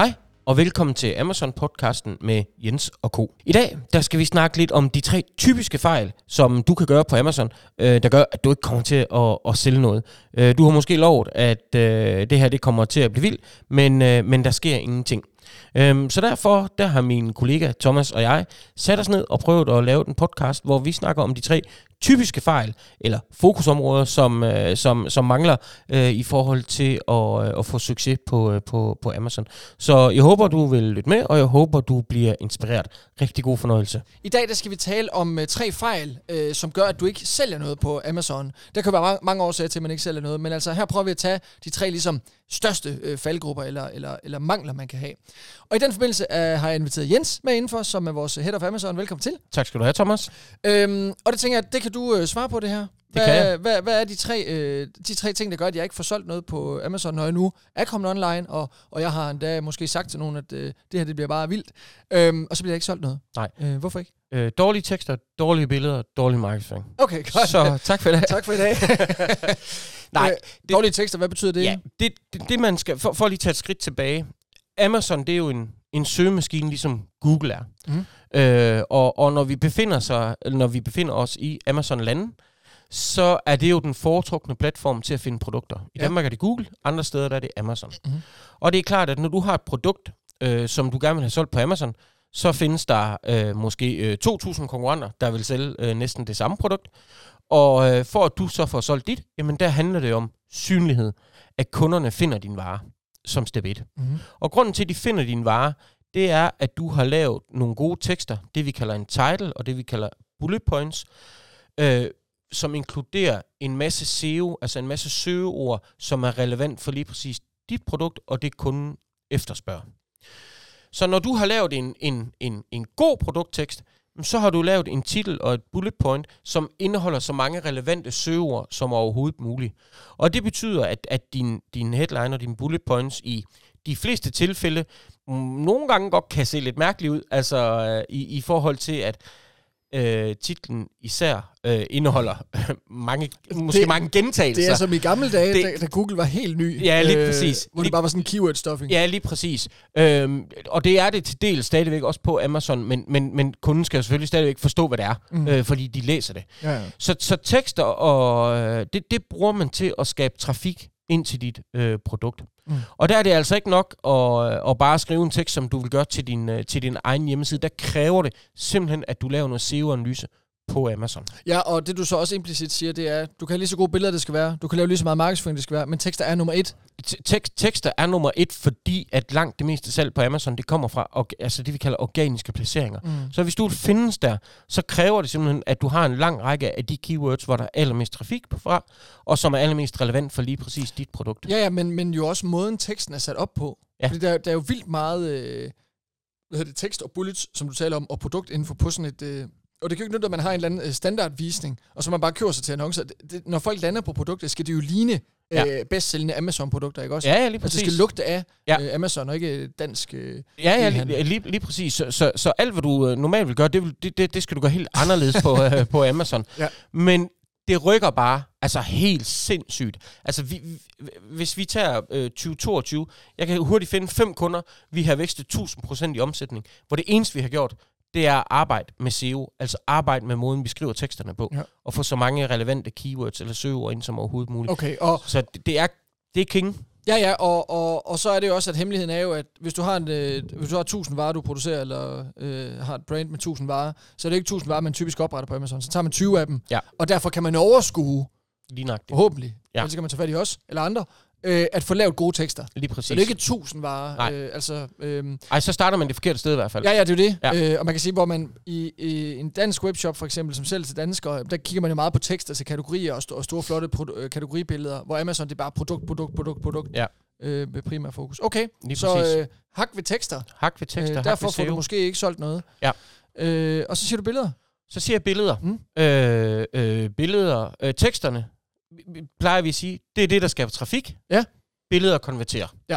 Hej og velkommen til Amazon-podcasten med Jens og Co. I dag der skal vi snakke lidt om de tre typiske fejl, som du kan gøre på Amazon, øh, der gør, at du ikke kommer til at, at sælge noget. Øh, du har måske lovet, at øh, det her det kommer til at blive vildt, men, øh, men der sker ingenting. Øhm, så derfor der har min kollega Thomas og jeg sat os ned og prøvet at lave en podcast, hvor vi snakker om de tre typiske fejl eller fokusområder, som, øh, som, som mangler øh, i forhold til at, øh, at få succes på, øh, på, på Amazon. Så jeg håber, du vil lytte med, og jeg håber, du bliver inspireret. Rigtig god fornøjelse. I dag der skal vi tale om uh, tre fejl, uh, som gør, at du ikke sælger noget på Amazon. Der kan være mange, mange årsager til, at man ikke sælger noget, men altså her prøver vi at tage de tre ligesom største uh, faldgrupper eller, eller, eller mangler, man kan have. Og i den forbindelse uh, har jeg inviteret Jens med indenfor, som er vores head of Amazon. Velkommen til. Tak skal du have, Thomas. Øhm, og det tænker jeg, det kan du uh, svare på det her. Hvad, kan jeg. Hvad, hvad er de tre, øh, de tre ting, der gør, at jeg ikke får solgt noget på Amazon, når jeg nu er kommet online, og, og jeg har endda måske sagt til nogen, at øh, det her det bliver bare vildt, øhm, og så bliver jeg ikke solgt noget? Nej. Øh, hvorfor ikke? Øh, dårlige tekster, dårlige billeder, dårlig markedsføring. Okay, godt. Så tak for det. tak for i dag. Nej, øh, dårlige tekster, hvad betyder det? Ja, det, det, det man skal, for, for lige at tage et skridt tilbage. Amazon, det er jo en, en søgemaskine, ligesom Google er. Mhm. Øh, og, og når vi befinder sig, når vi befinder os i Amazon-landen, så er det jo den foretrukne platform til at finde produkter. I Ja. Danmark er det Google, andre steder der er det Amazon. Mhm. Og det er klart, at når du har et produkt, øh, som du gerne vil have solgt på Amazon, så findes der øh, måske øh, 2.000 konkurrenter, der vil sælge øh, næsten det samme produkt. Og øh, for at du så får solgt dit, jamen der handler det om synlighed, at kunderne finder din vare som step 1. Mm-hmm. Og grunden til, at de finder din vare, det er, at du har lavet nogle gode tekster, det vi kalder en title, og det vi kalder bullet points, øh, som inkluderer en masse SEO, altså en masse søgeord, som er relevant for lige præcis dit produkt, og det kunden efterspørger. Så når du har lavet en, en, en, en god produkttekst, så har du lavet en titel og et bullet point, som indeholder så mange relevante søgeord som overhovedet muligt. Og det betyder, at, at din, din headline og dine bullet points i de fleste tilfælde nogle gange godt kan se lidt mærkeligt ud, altså øh, i, i forhold til, at øh, titlen især øh, indeholder mange, måske Det- mange gentagelser. Det er som i gamle dage, Det- da, da Google var helt ny. Ja, lige præcis. Hvor Lige- det bare var sådan keyword-stuffing. Ja, lige præcis. Øhm, og det er det til del stadigvæk også på Amazon, men, men, men kunden skal selvfølgelig stadigvæk forstå, hvad det er, mm. øh, fordi de læser det. ja, ja. Så, så tekster, og øh, det, det bruger man til at skabe trafik ind til dit øh, produkt. Mm. Og der er det altså ikke nok at, at bare skrive en tekst, som du vil gøre til din, øh, til din egen hjemmeside. Der kræver det simpelthen, at du laver noget SEO-analyse på Amazon. ja, og det du så også implicit siger, det er, du kan have lige så gode billeder, det skal være. Du kan lave lige så meget markedsføring, det skal være. Men tekster er nummer et. Te- Tekst, tekster er nummer et, fordi at langt det meste salg på Amazon, det kommer fra orga- altså det, vi kalder organiske placeringer. Mm. Så hvis du findes der, så kræver det simpelthen, at du har en lang række af de keywords, hvor der er allermest trafik på fra, og som er allermest relevant for lige præcis dit produkt. Ja, ja, men, men jo også måden teksten er sat op på. Ja. Fordi der, der er jo vildt meget øh, hvad hedder det, tekst og bullets, som du taler om, og produktinfo på sådan et... Øh, og det kan jo ikke nytte, at man har en eller anden øh, standardvisning, og så man bare kører sig til annoncer. Det, det, når folk lander på produktet, skal det jo ligne Ja. øh, bedst sælgende Amazon-produkter, ikke også? Ja, ja, lige Altså, det præcis. skal lugte af Ja. øh, Amazon, og ikke dansk... Øh, Ja, ja, e-handel. lige, lige, lige præcis. Så, så, så alt, hvad du øh, normalt vil gøre, det, vil, det, det, det skal du gøre helt anderledes på, øh, på Amazon. Ja. Men det rykker bare altså helt sindssygt. Altså, vi, vi, hvis vi tager øh, 2022, jeg kan hurtigt finde fem kunder, vi har vækstet 1000% i omsætning, hvor det eneste, vi har gjort, det er at arbejde med SEO, altså arbejde med måden, vi skriver teksterne på, Ja. og få så mange relevante keywords eller søgeord ind som overhovedet muligt. okay, og Så det, det er det er king. Ja, ja, og, og, og så er det jo også, at hemmeligheden er jo, at hvis du har, en, øh, hvis du har 1000 varer, du producerer, eller øh, har et brand med 1000 varer, så er det ikke 1000 varer, man typisk opretter på Amazon. Så tager man 20 af dem, Ja. og derfor kan man overskue, Lige nøjagtigt. forhåbentlig, Ja. ellers kan man tage fat i os, eller andre, øh, at få lavet gode tekster. Lige præcis. Så det er ikke 1000 varer. Nej. Øh, altså, øh, Ej, så starter man det forkerte sted i hvert fald. ja, ja, det er jo det. Ja. Øh, og man kan sige, hvor man i, i en dansk webshop for eksempel, som sælger til danskere, der kigger man jo meget på tekster til kategorier og, st- og store, flotte pro- øh, kategoribilleder, hvor Amazon det er bare produkt, produkt, produkt, produkt. Ja. Øh, med primær fokus. Okay, Lige så præcis. øh, hak ved tekster. Hak ved tekster, Øh, derfor ved får du måske ikke solgt noget. Ja. Øh, og så siger du billeder. Så siger jeg billeder. Mm. Øh, øh, billeder. Øh, teksterne, plejer vi at sige, det er det, der skaber trafik. Ja. Billeder konverterer. Ja.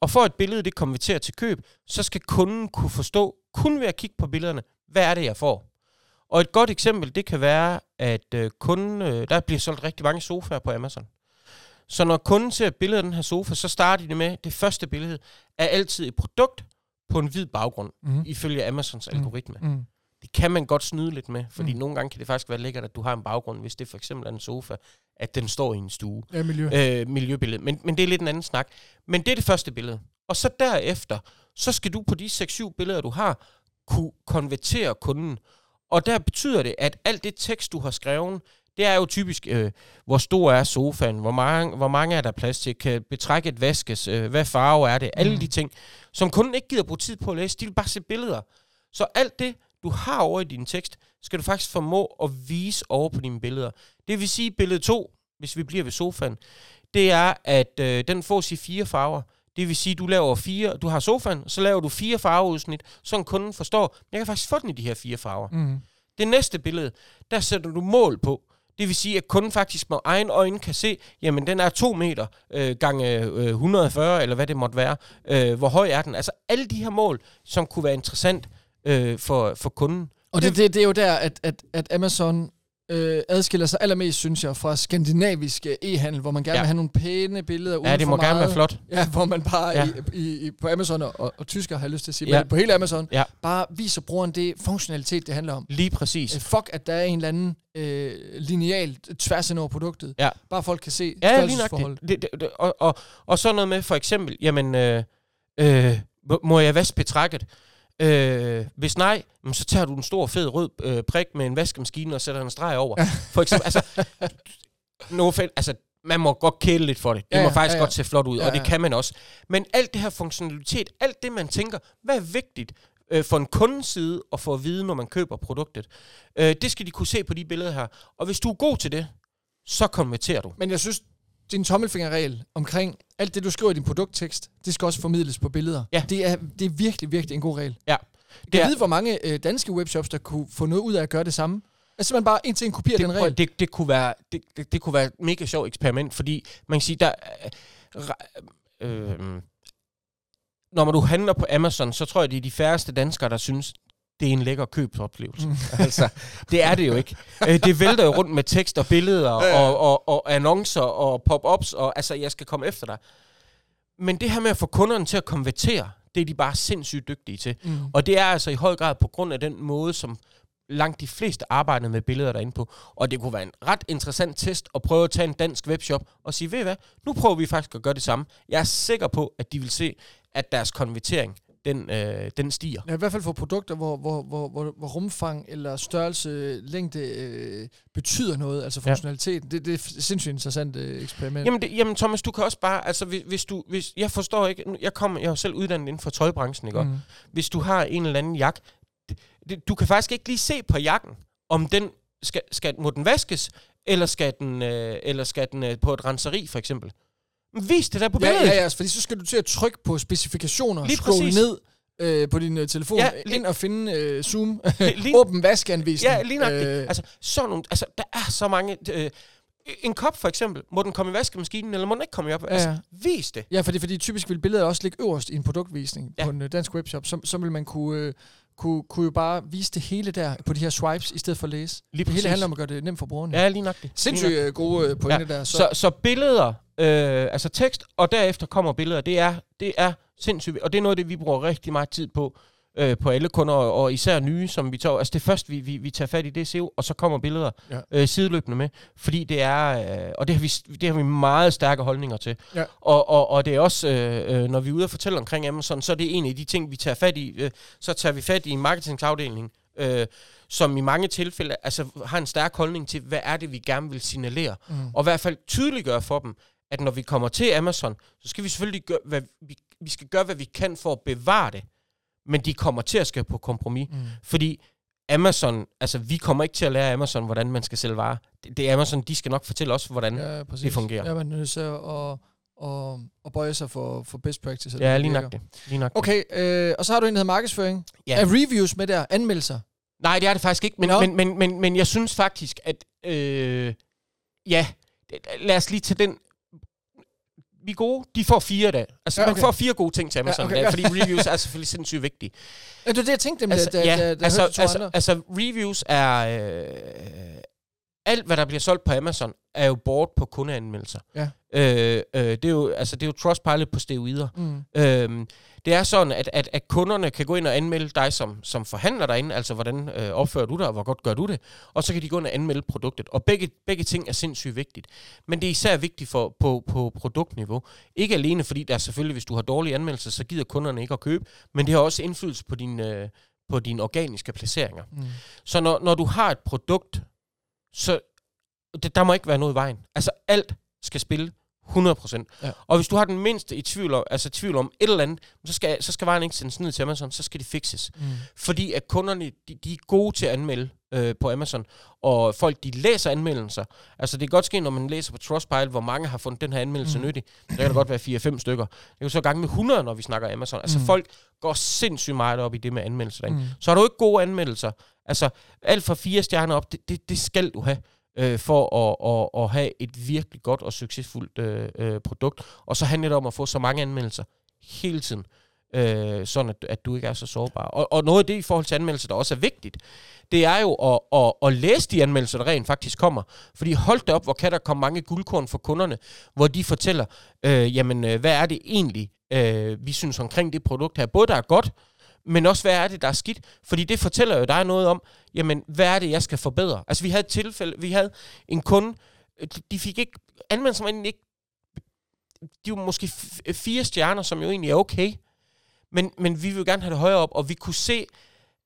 Og for at billedet det konverterer til køb, så skal kunden kunne forstå, kun ved at kigge på billederne, hvad er det, jeg får. Og et godt eksempel, det kan være, at øh, kunden, øh, der bliver solgt rigtig mange sofaer på Amazon. Så når kunden ser et billede af den her sofa, så starter de med, det første billede er altid et produkt på en hvid baggrund, Mm. ifølge Amazons Mm. algoritme. Mm. Det kan man godt snyde lidt med, fordi Mm. nogle gange kan det faktisk være lækkert, at du har en baggrund, hvis det for eksempel er en sofa, at den står i en stue. Ja, miljø. Øh, miljøbillede. Men, men det er lidt en anden snak. Men det er det første billede. Og så derefter, så skal du på de 6-7 billeder, du har, kunne konvertere kunden. Og der betyder det, at alt det tekst, du har skrevet, det er jo typisk, øh, hvor stor er sofaen, hvor mange, hvor mange er der plads til, kan betrækket vaskes, øh, hvad farve er det, alle Mm. de ting, som kunden ikke gider bruge tid på at læse, de vil bare se billeder. Så alt det, du har over i din tekst, skal du faktisk formå at vise over på dine billeder. Det vil sige, billede 2, hvis vi bliver ved sofaen, det er, at øh, den får i fire farver. Det vil sige, du laver fire, du har sofaen, så laver du fire farveudsnit, så kunden forstår, jeg kan faktisk få den i de her fire farver. Mm. Det næste billede, der sætter du mål på. Det vil sige, at kunden faktisk med egen øjne kan se, jamen den er 2 meter øh, gange øh, 140, eller hvad det måtte være. Øh, hvor høj er den? Altså alle de her mål, som kunne være interessant øh, for, for kunden. Og det, det, det er jo der, at, at, at Amazon øh, adskiller sig allermest, synes jeg, fra skandinavisk øh, e-handel, hvor man gerne Ja. vil have nogle pæne billeder uden Ja, det for må meget. gerne være flot. Ja, hvor man bare Ja. ja. i, i, i, på Amazon og, og, og tysker har lyst til at sige, Ja. men på hele Amazon, Ja. bare viser brugeren det funktionalitet, det handler om. Lige præcis. Øh, fuck, at der er en eller anden øh, lineal tværs ind over produktet. Ja. Bare folk kan se Ja, størrelsesforholdet. nok det. det, det og, og, og så noget med for eksempel, jamen, øh, øh, må- må jeg vaske betrækket? Øh, hvis nej, så tager du en stor fed rød øh, prik med en vaskemaskine og sætter en streg over. Ja. For eksempel, altså, no offense, altså, man må godt kæle lidt for det. Det Ja, må faktisk ja, ja. godt se flot ud, Ja, og det kan man også. Men alt det her funktionalitet, alt det man tænker, hvad er vigtigt øh, for en kundeside at få at vide, når man køber produktet, øh, det skal de kunne se på de billeder her. Og hvis du er god til det, så konverterer du. Men jeg synes, din tommelfingerregel omkring alt det, du skriver i din produkttekst, det skal også formidles på billeder. Ja. Det, er, det er virkelig, virkelig en god regel. Ja. Det er- ved, hvor mange øh, danske webshops, der kunne få noget ud af at gøre det samme. Altså man bare en til en kopiere det, den regel. det, det, kunne være, det, det, det kunne være et mega sjovt eksperiment, fordi man kan sige, der, øh, øh, når du handler på Amazon, så tror jeg, det er de færreste danskere, der synes, det er en lækker købsoplevelse. Mm. altså, det er det jo ikke. Øh, det vælter jo rundt med tekst og billeder Ja, ja. og, og, og annoncer og pop-ups, og altså, jeg skal komme efter dig. Men det her med at få kunderne til at konvertere, det er de bare sindssygt dygtige til. Mm. Og det er altså i høj grad på grund af den måde, som langt de fleste arbejder med billeder derinde på. Og det kunne være en ret interessant test at prøve at tage en dansk webshop og sige, ved I hvad, nu prøver vi faktisk at gøre det samme. Jeg er sikker på, at de vil se, at deres konvertering, den, øh, den stiger. Ja, i hvert fald for produkter, hvor, hvor, hvor, hvor, hvor rumfang eller størrelse, længde øh, betyder noget, altså Ja. funktionalitet. Det, det er sindssygt interessant øh, eksperiment. Jamen, det, jamen Thomas, du kan også bare, altså hvis, hvis du, hvis, jeg forstår ikke, jeg kommer, jeg er selv uddannet inden for tøjbranchen, ikke? Mm. Hvis du har en eller anden jakke, du kan faktisk ikke lige se på jakken, om den skal, skal må den vaskes, eller skal den, øh, eller skal den øh, på et renseri, for eksempel. Vis det der på Ja, billedet. ja, ja, fordi så skal du til at trykke på specifikationer, Lige scrolle præcis. ned øh, på din øh, telefon, Ja, ja, lige- ind og finde øh, Zoom, Lige- åben vaskeanvisning. Ja, lige nok. Øh, Øh, altså, sådan nogle, altså, der er så mange... Øh, en kop for eksempel, må den komme i vaskemaskinen, eller må den ikke komme i op? Ja, Altså, ja. vis det. Ja, fordi, fordi typisk vil billedet også ligge øverst i en produktvisning Ja. ja. på en øh, dansk webshop. Så, så vil man kunne, øh, kunne, kunne jo bare vise det hele der på de her swipes, i stedet for at læse. Lige Det hele handler om at gøre det nemt for brugeren. Ja, lige nok det. Lige nok Sindssygt øh, gode øh, pointe der. Så, Så, så billeder, øh, altså tekst, og derefter kommer billeder, det er, det er sindssygt, og det er noget det, vi bruger rigtig meget tid på, øh, på alle kunder, og, især nye, som vi tager, altså det første, vi, vi, vi tager fat i, det er SEO, og så kommer billeder Ja. øh, sideløbende med, fordi det er, øh, og det har, vi, det har vi meget stærke holdninger til. Ja. Og, og, og det er også, øh, øh, når vi er ude og fortælle omkring Amazon, så er det en af de ting, vi tager fat i, øh, så tager vi fat i en marketingsafdeling, øh, som i mange tilfælde altså, har en stærk holdning til, hvad er det, vi gerne vil signalere mm. og i hvert fald tydeliggøre for dem, at når vi kommer til Amazon, så skal vi selvfølgelig gøre, hvad vi, vi skal gøre, hvad vi kan for at bevare det, men de kommer til at skal på kompromis, Mm. fordi Amazon, altså vi kommer ikke til at lære Amazon, hvordan man skal sælge varer. Det, det er Amazon, de skal nok fortælle os, hvordan ja, præcis. det fungerer. Ja, man er nødt til at, at, at bøje sig for, for best practice. eller ja lige nok det. Lige nok. Okay, øh, og så har du en, der hedder markedsføring. Ja. Er reviews med der? Anmeldelser? Nej, det er det faktisk ikke, men, Nå. men, men, men, men jeg synes faktisk, at øh, ja, lad os lige tage den vi er gode, de får fire dage. Altså, Ja, okay. man får fire gode ting til Amazon, Ja, okay, godt. fordi reviews er selvfølgelig sindssygt vigtige. Ja, det er det, jeg tænkte, dem, altså, da, ja, da, da altså, altså, altså, reviews er, øh, alt, hvad der bliver solgt på Amazon, er jo bort på kundeanmeldelser. Ja. Øh, øh, det, er jo, altså, det er jo Trustpilot på steroider. Mm. Øhm, det er sådan, at, at, at kunderne kan gå ind og anmelde dig som, som forhandler derinde, altså hvordan øh, opfører du dig, og hvor godt gør du det, og så kan de gå ind og anmelde produktet. Og begge, begge ting er sindssygt vigtigt. Men det er især vigtigt for, på, på produktniveau. Ikke alene fordi, der er selvfølgelig, hvis du har dårlige anmeldelser, så gider kunderne ikke at købe, men det har også indflydelse på din, øh, på dine organiske placeringer. Mm. Så når, når du har et produkt, så det, der må ikke være noget i vejen. Altså alt skal spille 100%. Ja. Og hvis du har den mindste i tvivl om, altså tvivl om et eller andet, så skal, så skal vejen ikke sendes ned til Amazon, så skal det fixes. Mm. Fordi at kunderne, de, de er gode til at anmelde øh, på Amazon, og folk, de læser anmeldelser. Altså det kan godt ske, når man læser på Trustpilot, hvor mange har fundet den her anmeldelse Mm. nyttig. Så kan det godt være 4-5 stykker. Det er jo så gange med 100, når vi snakker Amazon. Altså Mm. folk går sindssygt meget op i det med anmeldelser. Mm. Så har du ikke gode anmeldelser. Altså, alt fra fire stjerner op, det, det, det skal du have, øh, for at, at, at have et virkelig godt og succesfuldt øh, øh, produkt. Og så handler det om at få så mange anmeldelser hele tiden, øh, sådan at, at du ikke er så sårbar. Og, og noget af det i forhold til anmeldelser, der også er vigtigt, det er jo at, at, at læse de anmeldelser, der rent faktisk kommer. Fordi hold da op, hvor kan der komme mange guldkorn for kunderne, hvor de fortæller, øh, jamen, øh, hvad er det egentlig, øh, vi synes omkring det produkt her. Både der er godt, men også hvad er det, der er skidt. Fordi det fortæller jo dig noget om, jamen, hvad er det, jeg skal forbedre. Altså, vi havde et tilfælde, vi havde en kunde, øh, de- fik ikke, egentlig ikke, de var måske fire stjerner, som jo egentlig er okay, men, men vi vil gerne have det højere op, og vi kunne se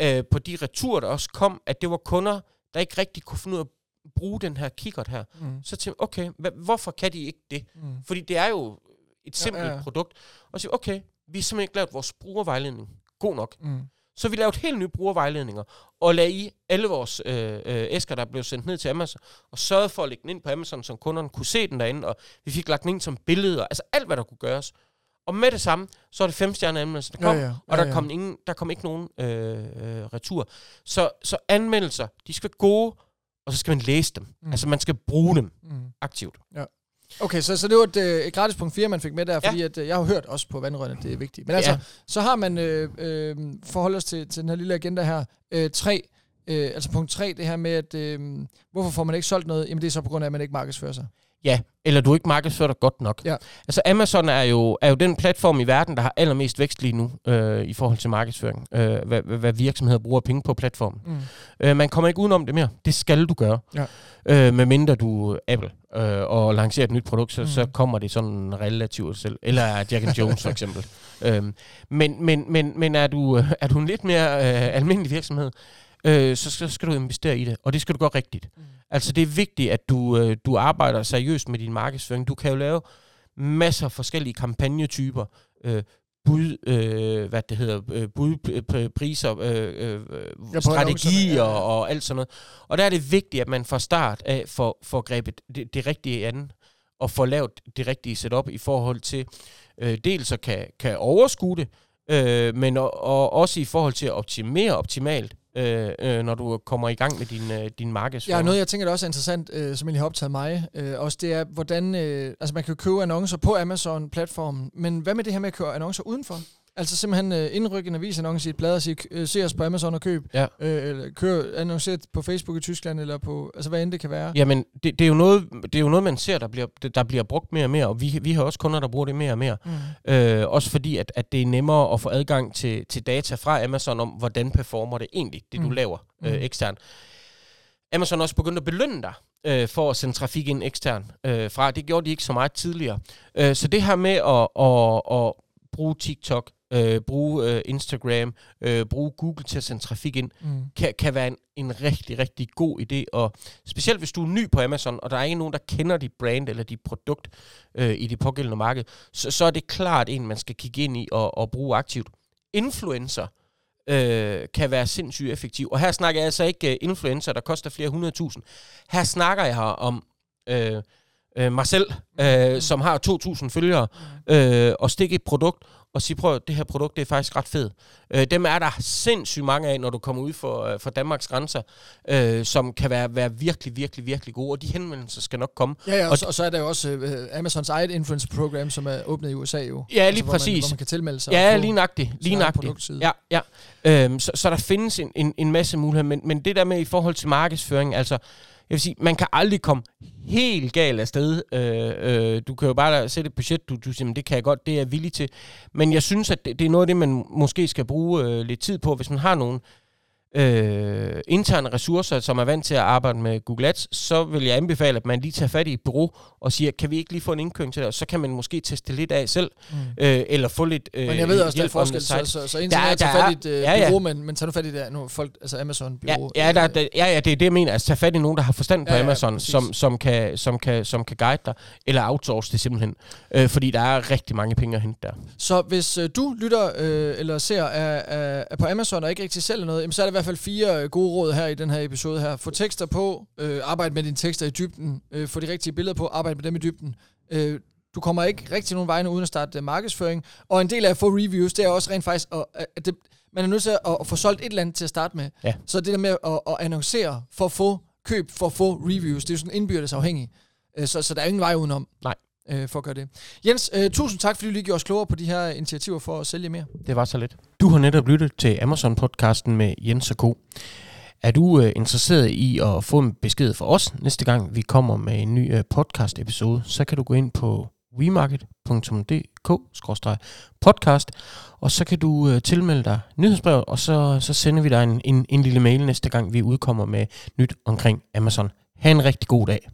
øh, på de returer, der også kom, at det var kunder, der ikke rigtig kunne finde ud af at bruge den her kikkert her. Mm. Så tænkte jeg, okay, hva, hvorfor kan de ikke det? Mm. Fordi det er jo et simpelt ja, ja, ja. produkt. Og så okay, vi har simpelthen ikke lavet vores brugervejledning god nok. Mm. Så vi lavede helt nye brugervejledninger, og lagde i alle vores øh, øh, æsker, der blev sendt ned til Amazon, og sørgede for at lægge den ind på Amazon, så kunderne kunne se den derinde, og vi fik lagt den ind som billeder, altså alt, hvad der kunne gøres. Og med det samme, så er det fem stjerner anmeldelser, der kom, Ja, ja, og ja, der, ja. kom ingen, der kom ikke nogen øh, øh, retur. Så, så anmeldelser, de skal være gode, og så skal man læse dem. Mm. Altså man skal bruge dem Mm. aktivt. Okay, så, så det var et, øh, et gratis punkt 4, man fik med der, fordi at, øh, jeg har hørt også på vandrørene, det er vigtigt. Men altså, Ja. så har man, øh, øh, forhold os til, til den her lille agenda her, øh, 3, øh, altså punkt 3, det her med, at øh, hvorfor får man ikke solgt noget? Jamen det er så på grund af, at man ikke markedsfører sig. Ja, eller du ikke markedsfører dig godt nok. Ja. Altså Amazon er jo, er jo den platform i verden, der har allermest vækst lige nu øh, i forhold til markedsføring. Øh, hvad, hvad virksomheder bruger penge på platformen. Mm. Øh, man kommer ikke udenom det mere. Det skal du gøre. Ja. Øh, medmindre du er Apple øh, og lancerer et nyt produkt, så, Mm. mm. så kommer det sådan relativt selv. Eller Jack and Jones for eksempel. Øhm, men, men, men, men er du, øh, er du en lidt mere øh, almindelig virksomhed, øh, så, så skal du investere i det. Og det skal du gøre rigtigt. Mm. Altså det er vigtigt, at du, øh, du arbejder seriøst med din markedsføring. Du kan jo lave masser af forskellige kampagnetyper. Øh, bud, øh, hvad det hedder, øh, bud, priser, øh, øh, Ja, strategier ja, ja. og, og alt sådan noget. Og der er det vigtigt, at man fra start af får, får grebet det, det rigtige an, og får lavet det rigtige setup i forhold til, øh, dels at kan, kan overskue det, øh, men og, og også i forhold til at optimere optimalt, øh, øh, når du kommer i gang med din, øh, din Ja, noget jeg tænker, der også er interessant, øh, som egentlig har optaget mig, øh, også det er, hvordan, øh, altså man kan jo købe annoncer på Amazon-platformen, men hvad med det her med at købe annoncer udenfor? Altså simpelthen øh, indrykke en avisannonce i et blad og sige, øh, se os på Amazon og køb, Ja. øh, eller køre annonceret på Facebook i Tyskland, eller på, altså hvad end det kan være. Jamen, det, det, er jo noget, det er jo noget, man ser, der bliver, der bliver brugt mere og mere, og vi, vi har også kunder, der bruger det mere og mere. Mm. Øh, også fordi, at, at det er nemmere at få adgang til, til data fra Amazon om, hvordan performer det egentlig, det du Mm. laver øh, Mm. eksternt. Amazon er også begyndt at belønne dig øh, for at sende trafik ind ekstern øh, fra. Det gjorde de ikke så meget tidligere. Øh, så det her med at, at, at bruge TikTok, øh, bruge øh, Instagram, øh, bruge Google til at sende trafik ind, Mm. kan, kan være en, en rigtig, rigtig god idé. Og specielt hvis du er ny på Amazon, og der er ikke nogen, der kender dit brand eller dit produkt øh, i det pågældende marked, så, så er det klart en, man skal kigge ind i og, og bruge aktivt. Influencer øh, kan være sindssygt effektiv. Og her snakker jeg altså ikke uh, influencer, der koster flere hundrede tusind. Her snakker jeg her om øh, øh, mig selv, øh, som har 2.000 følgere, øh, og stikke et produkt, og sige, prøv, det her produkt det er faktisk ret fedt. Øh, dem er der sindssygt mange af, når du kommer ud for, øh, for Danmarks grænser, øh, som kan være, være virkelig, virkelig, virkelig gode, og de henvendelser skal nok komme. Ja, ja, og, Og så, og så er der jo også øh, Amazons eget influencer program, som er åbnet i USA jo. Ja, lige hvor man, præcis. hvor man kan tilmelde sig. Ja, lige nøjagtigt. Lige nøjagtigt. Ja, ja. Øhm, så, så der findes en, en, en masse muligheder, men, men det der med i forhold til markedsføring, altså, jeg vil sige, man kan aldrig komme helt galt afsted. Øh, øh, du kan jo bare sætte et budget, du, du siger, men det kan jeg godt, det er jeg villig til. Men jeg synes, at det, det er noget af det, man måske skal bruge øh, lidt tid på, hvis man har nogle øh, interne ressourcer, som er vant til at arbejde med Google Ads, så vil jeg anbefale, at man lige tager fat i et bureau og siger, kan vi ikke lige få en indkøring til det? Og så kan man måske teste lidt af selv, mm. øh, eller få lidt øh, Men jeg ved også, der er forskel, så, så, så indtil jeg tager fat i et øh, ja, ja. bureau, men, men tager du fat i det nu, folk, altså Amazon bureau. Ja, ja, der, der, ja, ja, det er det, jeg mener. Altså tage fat i nogen, der har forstand på ja, Amazon, ja, som, som, kan, som, kan, som kan guide dig, eller outsource det simpelthen. Øh, fordi der er rigtig mange penge at hente der. Så hvis øh, du lytter øh, eller ser af, af på Amazon og ikke rigtig sælger noget, jamen, så er der i hvert fald fire øh, gode råd her i den her episode her. Få tekster på, øh, arbejde med dine tekster i dybden, øh, få de rigtige billeder på, arbejde med dem i dybden. Øh, du kommer ikke rigtig nogen vegne uden at starte uh, markedsføring. Og en del af at få reviews, det er også rent faktisk, at, at det, man er nødt til at, at få solgt et eller andet til at starte med. Ja. Så det der med at, at annoncere for at få køb, for at få reviews, det er jo sådan indbyrdes afhængigt. Uh, så, så der er ingen vej udenom. Nej øh, for at gøre det. Jens, øh, tusind tak, fordi du lige gjorde os klogere på de her initiativer for at sælge mere. Det var så lidt. Du har netop lyttet til Amazon-podcasten med Jens og Co. Er du øh, interesseret i at få en besked fra os næste gang, vi kommer med en ny øh, podcast-episode, så kan du gå ind på wemarket.dk-podcast, og så kan du øh, tilmelde dig nyhedsbrevet, og så, så sender vi dig en, en, en lille mail næste gang, vi udkommer med nyt omkring Amazon. Ha' en rigtig god dag.